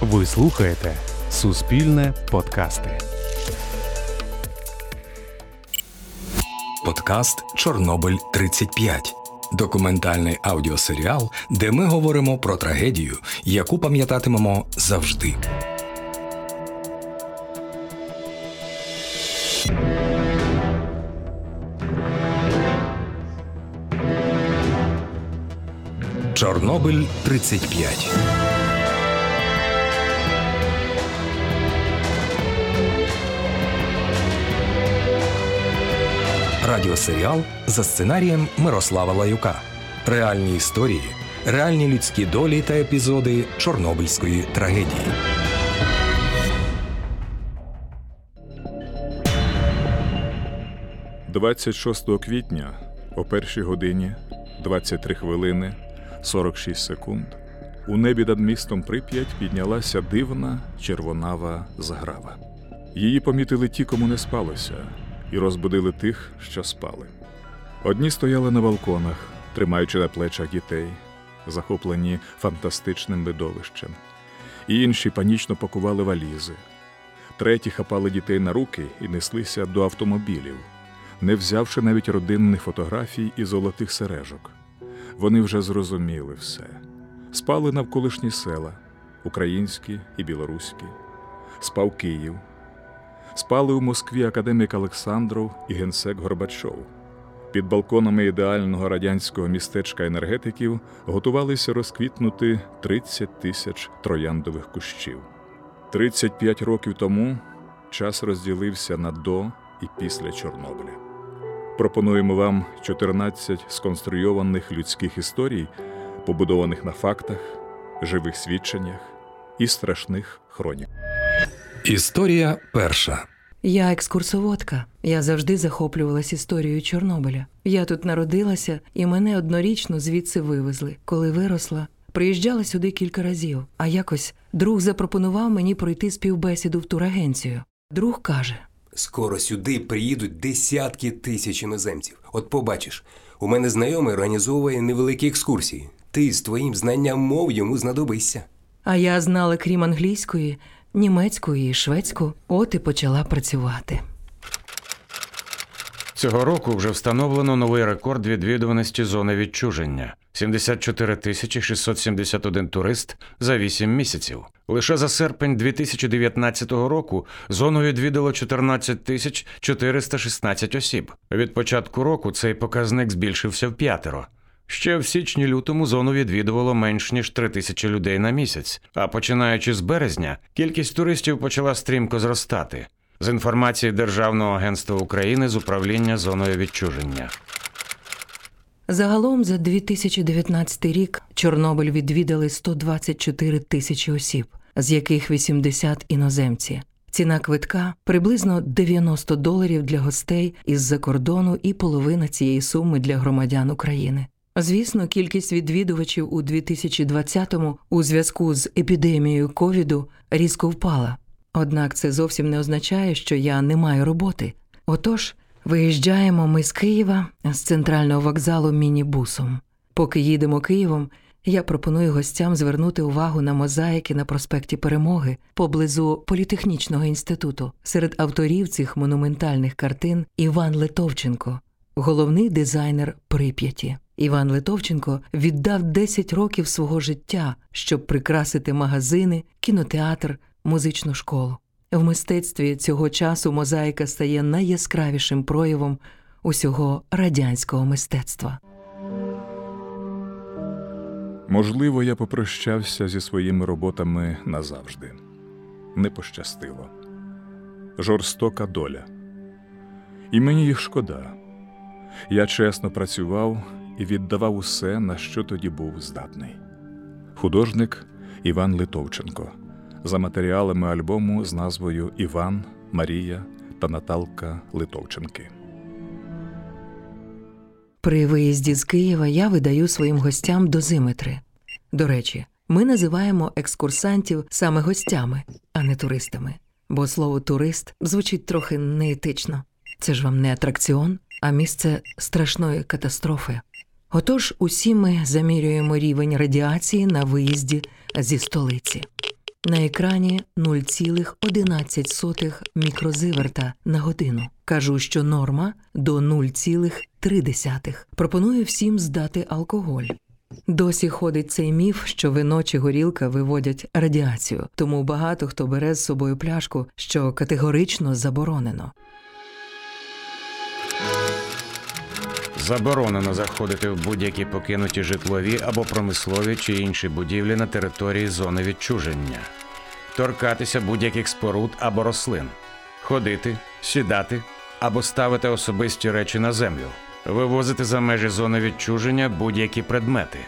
Ви слухаєте Суспільне подкасти. Подкаст Чорнобиль 35 документальний аудіосеріал, де ми говоримо про трагедію, яку пам'ятатимемо завжди. Чорнобиль 35 Радіосеріал за сценарієм Мирослава Лаюка. Реальні історії, реальні людські долі та епізоди Чорнобильської трагедії. «26 квітня о першій годині 23 хвилини 46 секунд у небі над містом Прип'ять піднялася дивна червонава заграва. Її помітили ті, кому не спалося, і розбудили тих, що спали. Одні стояли на балконах, тримаючи на плечах дітей, захоплені фантастичним видовищем, і інші панічно пакували валізи. Треті хапали дітей на руки і неслися до автомобілів, не взявши навіть родинних фотографій і золотих сережок. Вони вже зрозуміли все. Спали навколишні села українські і білоруські, спав Київ, спали у Москві академік Олександров і генсек Горбачов. Під балконами ідеального радянського містечка енергетиків готувалися розквітнути 30 тисяч трояндових кущів. 35 років тому час розділився на до і після Чорнобиля. Пропонуємо вам 14 сконструйованих людських історій, побудованих на фактах, живих свідченнях і страшних хронік. Історія перша. Я екскурсоводка. Я завжди захоплювалась історією Чорнобиля. Я тут народилася, і мене однорічно звідси вивезли. Коли виросла, приїжджала сюди кілька разів. А якось друг запропонував мені пройти співбесіду в турагенцію. Друг каже: Скоро сюди приїдуть десятки тисяч іноземців. От побачиш, у мене знайомий організовує невеликі екскурсії. Ти з твоїм знанням мов йому знадобишся. А я знала, крім англійської, німецьку і шведську, от і почала працювати. Цього року вже встановлено новий рекорд відвідуваності зони відчуження 74 тисячі 671 турист за 8 місяців. Лише за серпень 2019 року зону відвідало 14 тисяч 416 осіб. Від початку року цей показник збільшився в п'ятеро. Ще в січні-лютому зону відвідувало менш ніж 3 тисячі людей на місяць. А починаючи з березня, кількість туристів почала стрімко зростати. З інформації Державного агентства України з управління зоною відчуження. Загалом за 2019 рік Чорнобиль відвідали 124 тисячі осіб, з яких 80 іноземці. Ціна квитка приблизно 90 доларів для гостей із-за кордону і половина цієї суми для громадян України. Звісно, кількість відвідувачів у 2020-му у зв'язку з епідемією ковіду різко впала. Однак це зовсім не означає, що я не маю роботи. Отож, виїжджаємо ми з Києва з центрального вокзалу мінібусом. Поки їдемо Києвом, я пропоную гостям звернути увагу на мозаїки на проспекті Перемоги поблизу політехнічного інституту. Серед авторів цих монументальних картин Іван Литовченко, головний дизайнер Прип'яті. Іван Литовченко віддав 10 років свого життя, щоб прикрасити магазини, кінотеатр, музичну школу. В мистецтві цього часу мозаїка стає найяскравішим проявом усього радянського мистецтва. Можливо, я попрощався зі своїми роботами назавжди. Не пощастило. Жорстока доля. І мені їх шкода. Я чесно працював і віддавав усе, на що тоді був здатний. Художник Іван Литовченко за матеріалами альбому з назвою Іван, Марія та Наталка Литовченки. При виїзді з Києва я видаю своїм гостям дозиметри. До речі, ми називаємо екскурсантів саме гостями, а не туристами. Бо слово турист звучить трохи неетично. Це ж вам не атракціон, а місце страшної катастрофи. Отож, усі ми замірюємо рівень радіації на виїзді зі столиці. На екрані 0,11 мікрозиверта на годину. Кажу, що норма до 0,3. Пропоную всім здати алкоголь. Досі ходить цей міф, що вино чи горілка виводять радіацію, тому багато хто бере з собою пляшку, що категорично заборонено. Заборонено заходити в будь-які покинуті житлові або промислові чи інші будівлі на території зони відчуження, торкатися будь-яких споруд або рослин, ходити, сідати або ставити особисті речі на землю, вивозити за межі зони відчуження будь-які предмети.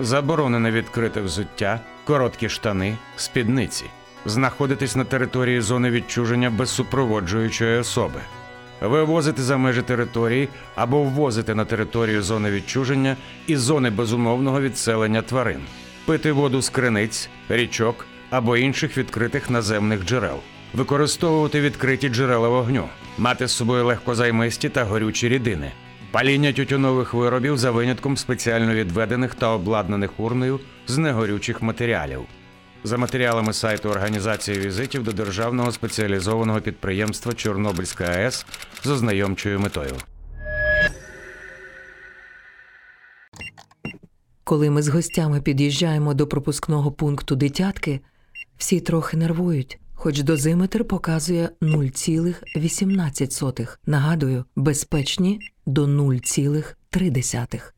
Заборонено відкрите взуття, короткі штани, спідниці, знаходитись на території зони відчуження без супроводжуючої особи вивозити за межі території або ввозити на територію зони відчуження і зони безумовного відселення тварин, пити воду з криниць, річок або інших відкритих наземних джерел, використовувати відкриті джерела вогню, мати з собою легкозаймисті та горючі рідини. Паління тютюнових виробів за винятком спеціально відведених та обладнаних урною з негорючих матеріалів за матеріалами сайту організації візитів до державного спеціалізованого підприємства Чорнобильська АЕС з ознайомчою метою. Коли ми з гостями під'їжджаємо до пропускного пункту дитятки, всі трохи нервують, хоч дозиметр показує 0,18. Нагадую, безпечні до 0,3.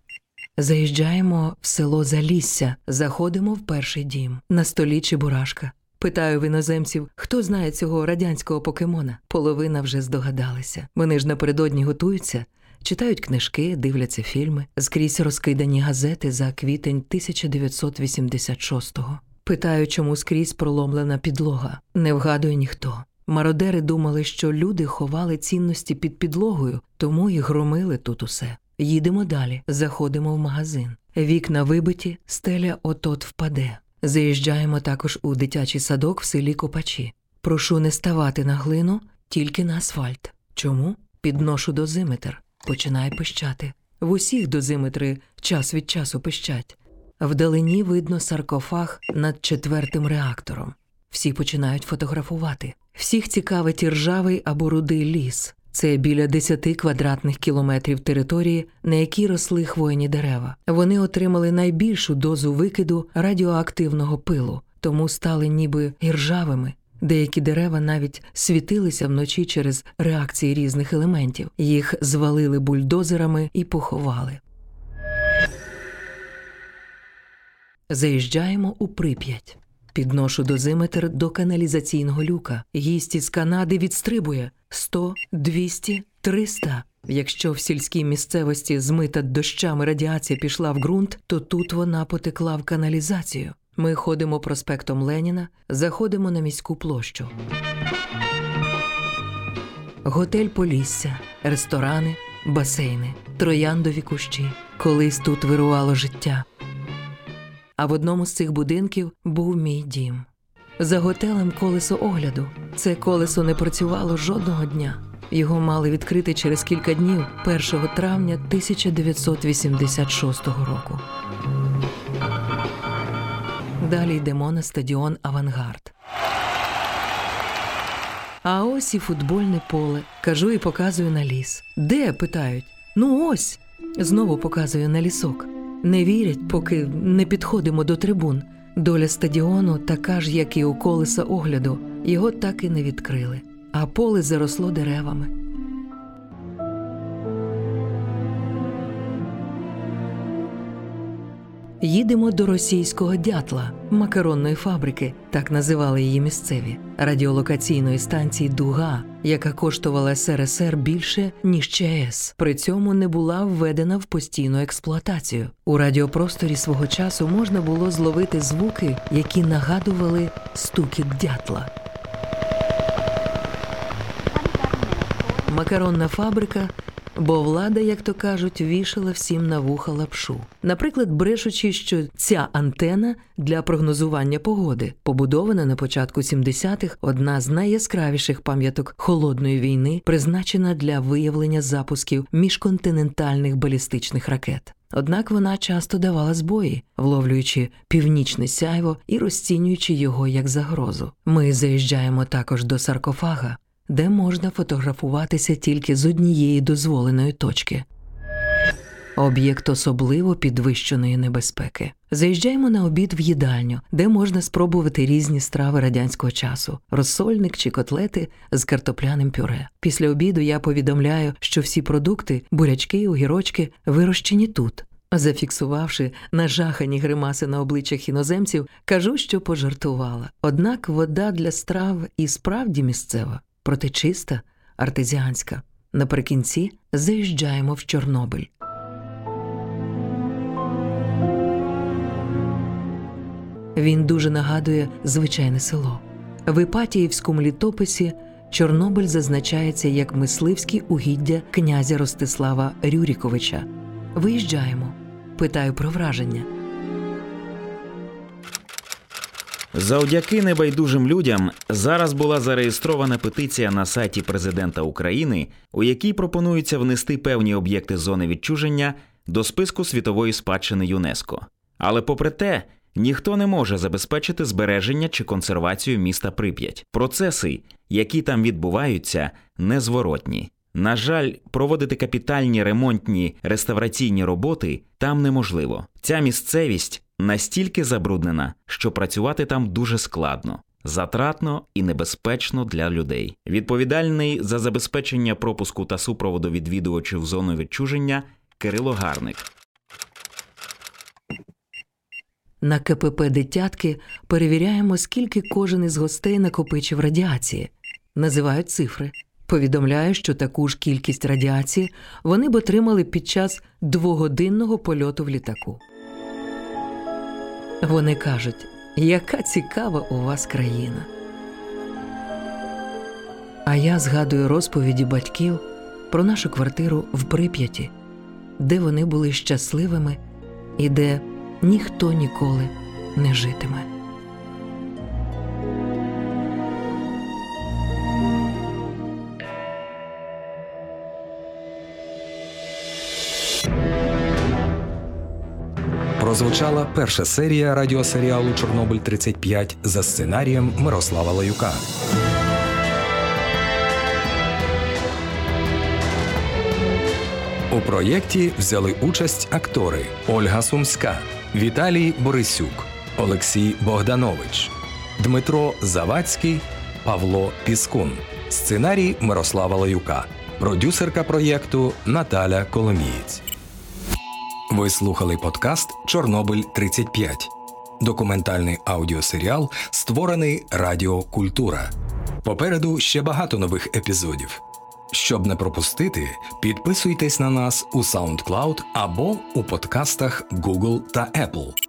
Заїжджаємо в село Залісся, заходимо в перший дім. На столі чебурашка. Питаю в іноземців, хто знає цього радянського покемона. Половина вже здогадалася. Вони ж напередодні готуються, читають книжки, дивляться фільми, скрізь розкидані газети за квітень 1986-го. Питаю, чому скрізь проломлена підлога. Не вгадує ніхто. Мародери думали, що люди ховали цінності під підлогою, тому і громили тут усе. Їдемо далі, заходимо в магазин. Вікна вибиті, стеля отот впаде. Заїжджаємо також у дитячий садок в селі Копачі. Прошу не ставати на глину, тільки на асфальт. Чому? Підношу дозиметр. Починає пищати. В усіх дозиметри час від часу пищать. Вдалині видно саркофаг над четвертим реактором. Всі починають фотографувати. Всіх цікавить ржавий або рудий ліс. Це біля 10 квадратних кілометрів території, на якій росли хвойні дерева. Вони отримали найбільшу дозу викиду радіоактивного пилу, тому стали ніби іржавими. Деякі дерева навіть світилися вночі через реакції різних елементів. Їх звалили бульдозерами і поховали. Заїжджаємо у прип'ять. Підношу дозиметр до каналізаційного люка. Гість із Канади відстрибує 100, 200, 300. Якщо в сільській місцевості змита дощами радіація пішла в ґрунт, то тут вона потекла в каналізацію. Ми ходимо проспектом Леніна, заходимо на міську площу. Готель Полісся, ресторани, басейни, трояндові кущі. Колись тут вирувало життя а в одному з цих будинків був мій дім. За готелем колесо огляду. Це колесо не працювало жодного дня. Його мали відкрити через кілька днів, 1 травня 1986 року. Далі йдемо на стадіон Авангард. А ось і футбольне поле. Кажу і показую на ліс. Де? питають. Ну ось. Знову показую на лісок. Не вірять, поки не підходимо до трибун. Доля стадіону така ж, як і у колеса огляду, його так і не відкрили, а поле заросло деревами. Їдемо до російського дятла, макаронної фабрики, так називали її місцеві, радіолокаційної станції Дуга, яка коштувала СРСР більше ніж ЧАЕС. При цьому не була введена в постійну експлуатацію. У радіопросторі свого часу можна було зловити звуки, які нагадували стукіт дятла. Макаронна фабрика бо влада, як то кажуть, вішала всім на вуха лапшу. Наприклад, брешучи, що ця антена для прогнозування погоди, побудована на початку 70-х, одна з найяскравіших пам'яток холодної війни, призначена для виявлення запусків міжконтинентальних балістичних ракет. Однак вона часто давала збої, вловлюючи північне сяйво і розцінюючи його як загрозу. Ми заїжджаємо також до саркофага, де можна фотографуватися тільки з однієї дозволеної точки. Об'єкт особливо підвищеної небезпеки. Заїжджаємо на обід в їдальню, де можна спробувати різні страви радянського часу: розсольник чи котлети з картопляним пюре. Після обіду я повідомляю, що всі продукти, бурячки, огірочки, вирощені тут. Зафіксувавши нажахані гримаси на обличчях іноземців, кажу, що пожартувала. Однак вода для страв і справді місцева, проте чиста, артезіанська. Наприкінці заїжджаємо в Чорнобиль. Він дуже нагадує звичайне село. В Іпатіївському літописі Чорнобиль зазначається як мисливські угіддя князя Ростислава Рюріковича. Виїжджаємо. Питаю про враження. Завдяки небайдужим людям зараз була зареєстрована петиція на сайті президента України, у якій пропонується внести певні об'єкти зони відчуження до списку світової спадщини ЮНЕСКО. Але попри те, ніхто не може забезпечити збереження чи консервацію міста Прип'ять. Процеси, які там відбуваються, незворотні. На жаль, проводити капітальні ремонтні реставраційні роботи там неможливо. Ця місцевість настільки забруднена, що працювати там дуже складно. Затратно і небезпечно для людей. Відповідальний за забезпечення пропуску та супроводу відвідувачів зону відчуження Кирило Гарник. На КПП дитятки перевіряємо, скільки кожен із гостей накопичив радіації. Називають цифри. Повідомляю, що таку ж кількість радіації вони б отримали під час двогодинного польоту в літаку. Вони кажуть, яка цікава у вас країна. А я згадую розповіді батьків про нашу квартиру в Прип'яті, де вони були щасливими і де ніхто ніколи не житиме. Прозвучала перша серія радіосеріалу Чорнобиль 35 за сценарієм Мирослава Лаюка. У проєкті взяли участь актори Ольга Сумська, Віталій Борисюк, Олексій Богданович, Дмитро Завадський, Павло Піскун, сценарій Мирослава Лаюка, продюсерка проєкту Наталя Коломієць. Ви слухали подкаст Чорнобиль 35 документальний аудіосеріал, створений Радіо Культура. Попереду ще багато нових епізодів. Щоб не пропустити, підписуйтесь на нас у SoundCloud або у подкастах Google та Apple.